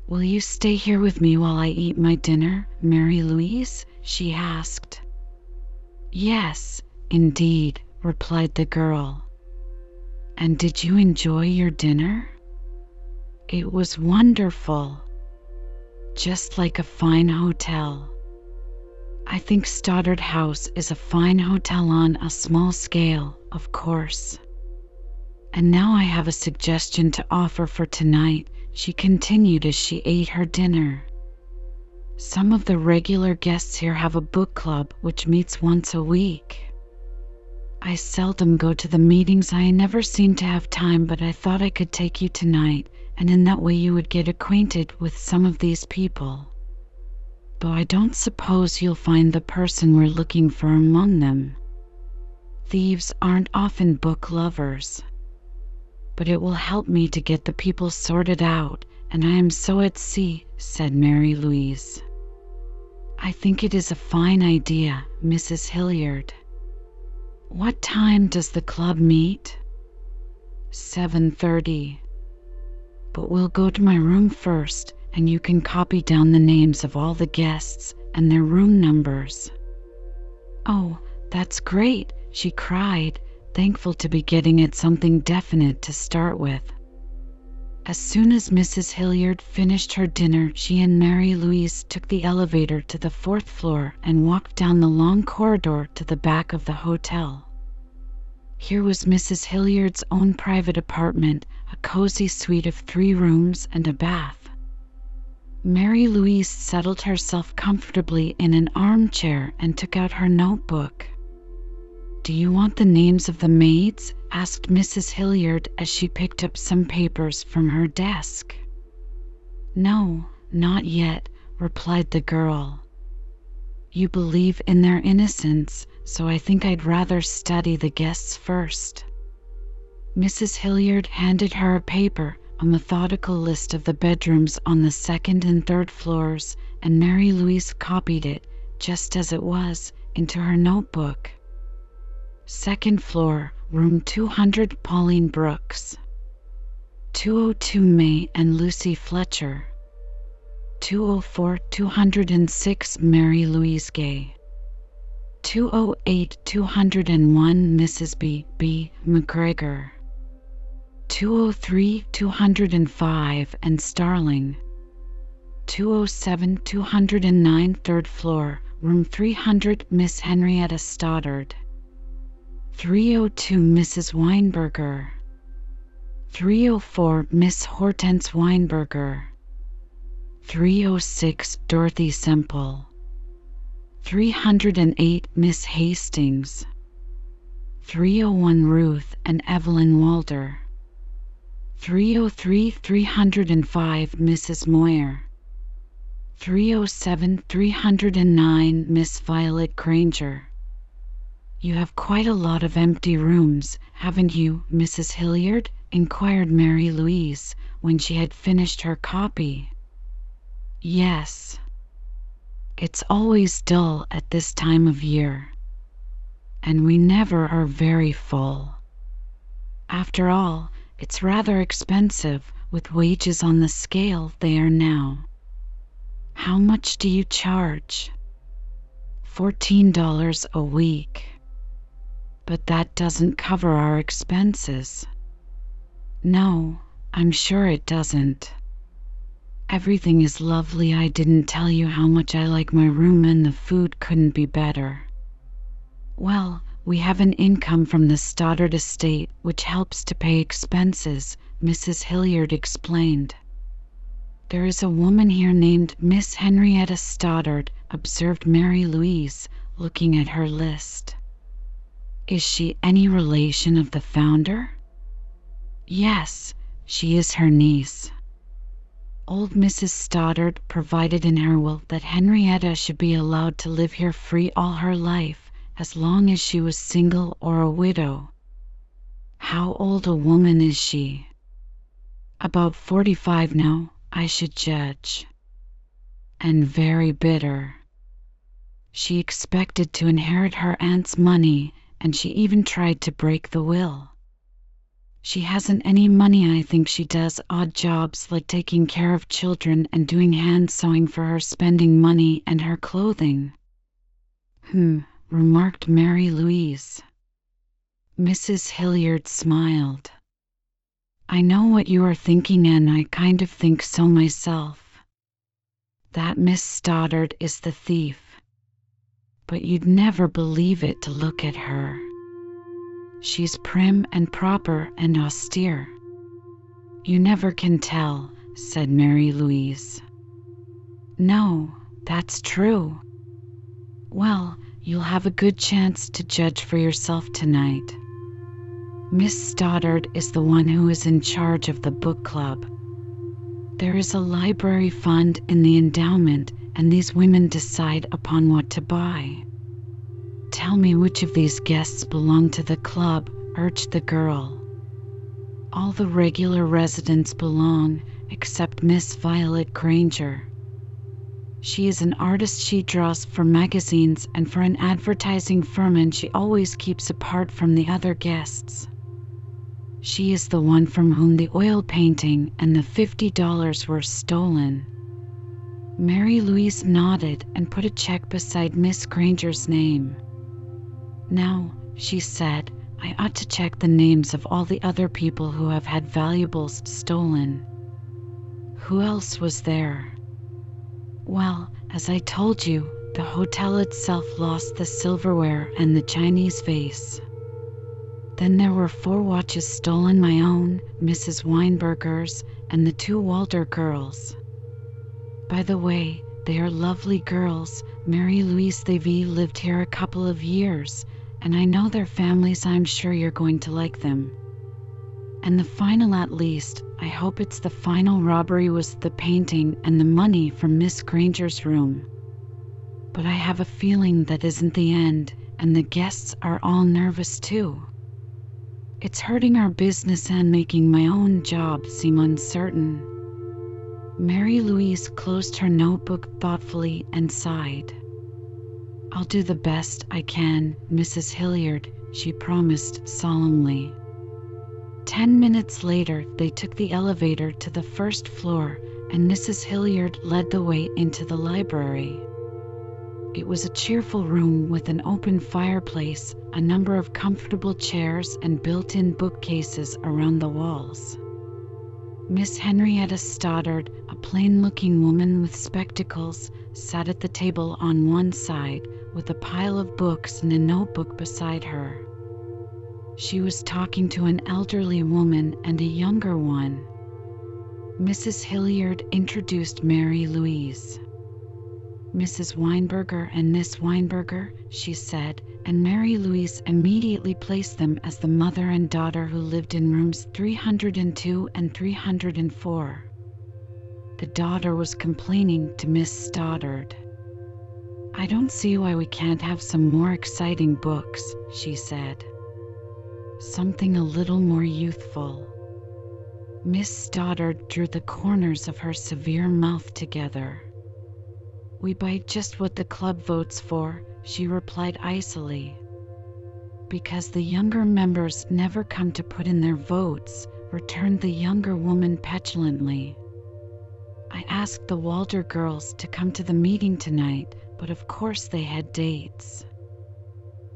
Will you stay here with me while I eat my dinner, Mary Louise? She asked. Yes, indeed, replied the girl. And did you enjoy your dinner? It was wonderful. Just like a fine hotel. I think Stoddard House is a fine hotel on a small scale, of course. And now I have a suggestion to offer for tonight, she continued as she ate her dinner. Some of the regular guests here have a book club which meets once a week. I seldom go to the meetings, I never seem to have time, but I thought I could take you tonight, and in that way you would get acquainted with some of these people. Though I don't suppose you'll find the person we're looking for among them. Thieves aren't often book lovers. But it will help me to get the people sorted out, and I am so at sea, said Mary Louise. I think it is a fine idea, Mrs. Hilliard. What time does the club meet? 7:30. But we'll go to my room first, and you can copy down the names of all the guests and their room numbers. Oh, that's great, she cried, thankful to be getting at something definite to start with. As soon as Mrs. Hilliard finished her dinner, she and Mary Louise took the elevator to the fourth floor and walked down the long corridor to the back of the hotel. Here was Mrs. Hilliard's own private apartment, a cozy suite of three rooms and a bath. Mary Louise settled herself comfortably in an armchair and took out her notebook. Do you want the names of the maids? Asked Mrs. Hilliard as she picked up some papers from her desk. No, not yet, replied the girl. You believe in their innocence, so I think I'd rather study the guests first. Mrs. Hilliard handed her a paper, a methodical list of the bedrooms on the second and third floors, and Mary Louise copied it, just as it was, into her notebook. Second floor, room 200, Pauline Brooks. 202 May and Lucy Fletcher. 204 206 Mary Louise Gay. 208 201 Mrs. B. B. McGregor. 203 205 and Starling. 207 209 third floor, room 300 Miss Henrietta Stoddard. 302 Mrs. Weinberger. 304 Miss Hortense Weinberger. 306 Dorothy Semple. 308 Miss Hastings. 301 Ruth and Evelyn Walder. 303 305 Mrs. Moyer. 307 309 Miss Violet Granger. You have quite a lot of empty rooms, haven't you, Mrs. Hilliard? inquired Mary Louise, when she had finished her copy. Yes. It's always dull at this time of year, and we never are very full. After all, it's rather expensive, with wages on the scale they are now. How much do you charge? Fourteen dollars a week. But that doesn't cover our expenses. No, I'm sure it doesn't. Everything is lovely. I didn't tell you how much I like my room, and the food couldn't be better. Well, we have an income from the Stoddard estate, which helps to pay expenses, Mrs. Hilliard explained. There is a woman here named Miss Henrietta Stoddard, observed Mary Louise, looking at her list. Is she any relation of the founder? Yes, she is her niece. Old Mrs. Stoddard provided in her will that Henrietta should be allowed to live here free all her life, as long as she was single or a widow. How old a woman is she? About forty five now, I should judge. And very bitter. She expected to inherit her aunt's money, and she even tried to break the will. She hasn't any money. I think she does odd jobs like taking care of children and doing hand sewing for her spending money and her clothing. Hmm, remarked Mary Louise. Mrs. Hilliard smiled. I know what you are thinking, and I kind of think so myself. That Miss Stoddard is the thief. But you'd never believe it to look at her. She's prim and proper and austere. You never can tell, said Mary Louise. No, that's true. Well, you'll have a good chance to judge for yourself tonight. Miss Stoddard is the one who is in charge of the book club. There is a library fund in the endowment, and these women decide upon what to buy. Tell me which of these guests belong to the club, urged the girl. All the regular residents belong, except Miss Violet Granger. She is an artist. She draws for magazines and for an advertising firm, and she always keeps apart from the other guests. She is the one from whom the oil painting and the fifty dollars were stolen. Mary Louise nodded and put a check beside Miss Granger's name. Now, she said, I ought to check the names of all the other people who have had valuables stolen. Who else was there? Well, as I told you, the hotel itself lost the silverware and the Chinese vase. Then there were four watches stolen my own, Mrs. Weinberger's, and the two Walder girls. By the way, they are lovely girls. Mary Louise Thavy lived here a couple of years, and I know their families. I'm sure you're going to like them. And the final, at least, I hope it's the final robbery was the painting and the money from Miss Granger's room. But I have a feeling that isn't the end, and the guests are all nervous too. It's hurting our business and making my own job seem uncertain. Mary Louise closed her notebook thoughtfully and sighed. I'll do the best I can, Mrs. Hilliard, she promised solemnly. Ten minutes later, they took the elevator to the first floor, and Mrs. Hilliard led the way into the library. It was a cheerful room with an open fireplace, a number of comfortable chairs, and built in bookcases around the walls. Miss Henrietta Stoddard, plain looking woman with spectacles, sat at the table on one side with a pile of books and a notebook beside her. She was talking to an elderly woman and a younger one. Mrs. Hilliard introduced Mary Louise. Mrs. Weinberger and Miss Weinberger, she said, and Mary Louise immediately placed them as the mother and daughter who lived in rooms 302 and 304. The daughter was complaining to Miss Stoddard. I don't see why we can't have some more exciting books, she said. Something a little more youthful. Miss Stoddard drew the corners of her severe mouth together. We buy just what the club votes for, she replied icily. Because the younger members never come to put in their votes, returned the younger woman petulantly. I asked the Walder girls to come to the meeting tonight, but of course they had dates.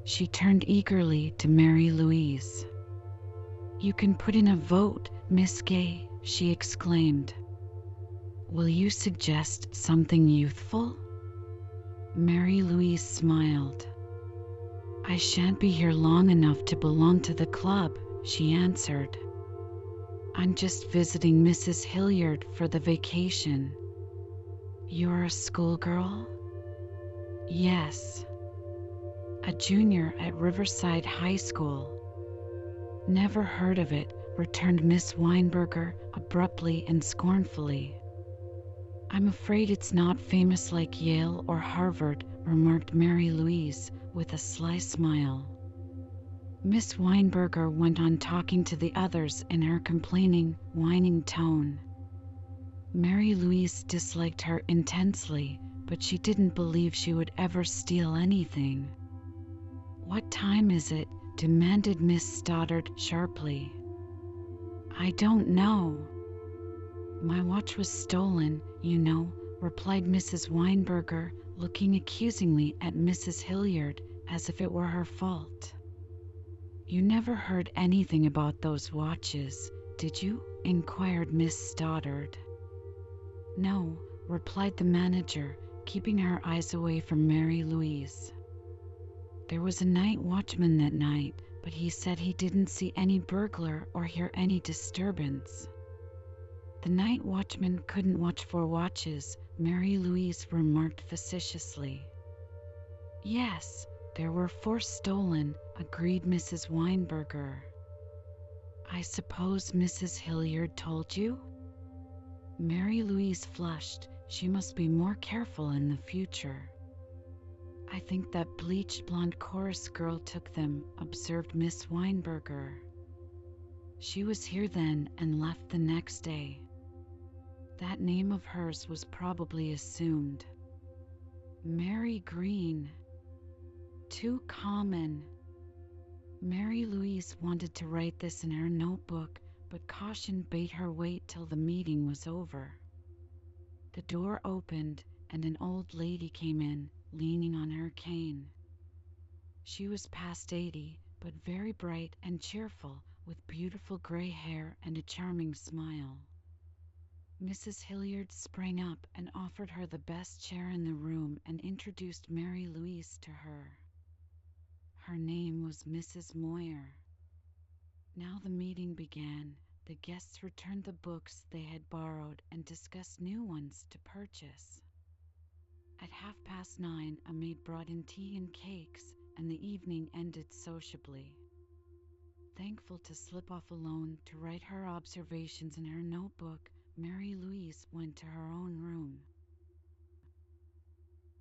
She turned eagerly to Mary Louise. You can put in a vote, Miss Gay, she exclaimed. Will you suggest something youthful? Mary Louise smiled. I shan't be here long enough to belong to the club, she answered. I'm just visiting Mrs. Hilliard for the vacation. You're a schoolgirl? Yes. A junior at Riverside High School. Never heard of it, returned Miss Weinberger abruptly and scornfully. I'm afraid it's not famous like Yale or Harvard, remarked Mary Louise with a sly smile. Miss Weinberger went on talking to the others in her complaining, whining tone. Mary Louise disliked her intensely, but she didn't believe she would ever steal anything. What time is it? demanded Miss Stoddard sharply. I don't know. My watch was stolen, you know, replied Mrs. Weinberger, looking accusingly at Mrs. Hilliard as if it were her fault. You never heard anything about those watches, did you? inquired Miss Stoddard. No, replied the manager, keeping her eyes away from Mary Louise. There was a night watchman that night, but he said he didn't see any burglar or hear any disturbance. The night watchman couldn't watch for watches, Mary Louise remarked facetiously. Yes, there were four stolen, agreed Mrs. Weinberger. I suppose Mrs. Hilliard told you? Mary Louise flushed. She must be more careful in the future. I think that bleached blonde chorus girl took them, observed Miss Weinberger. She was here then and left the next day. That name of hers was probably assumed. Mary Green. Too common. Mary Louise wanted to write this in her notebook, but caution bade her wait till the meeting was over. The door opened, and an old lady came in, leaning on her cane. She was past eighty, but very bright and cheerful, with beautiful gray hair and a charming smile. Mrs. Hilliard sprang up and offered her the best chair in the room and introduced Mary Louise to her. Her name was Mrs. Moyer. Now the meeting began. The guests returned the books they had borrowed and discussed new ones to purchase. At half past nine, a maid brought in tea and cakes, and the evening ended sociably. Thankful to slip off alone to write her observations in her notebook, Mary Louise went to her own room.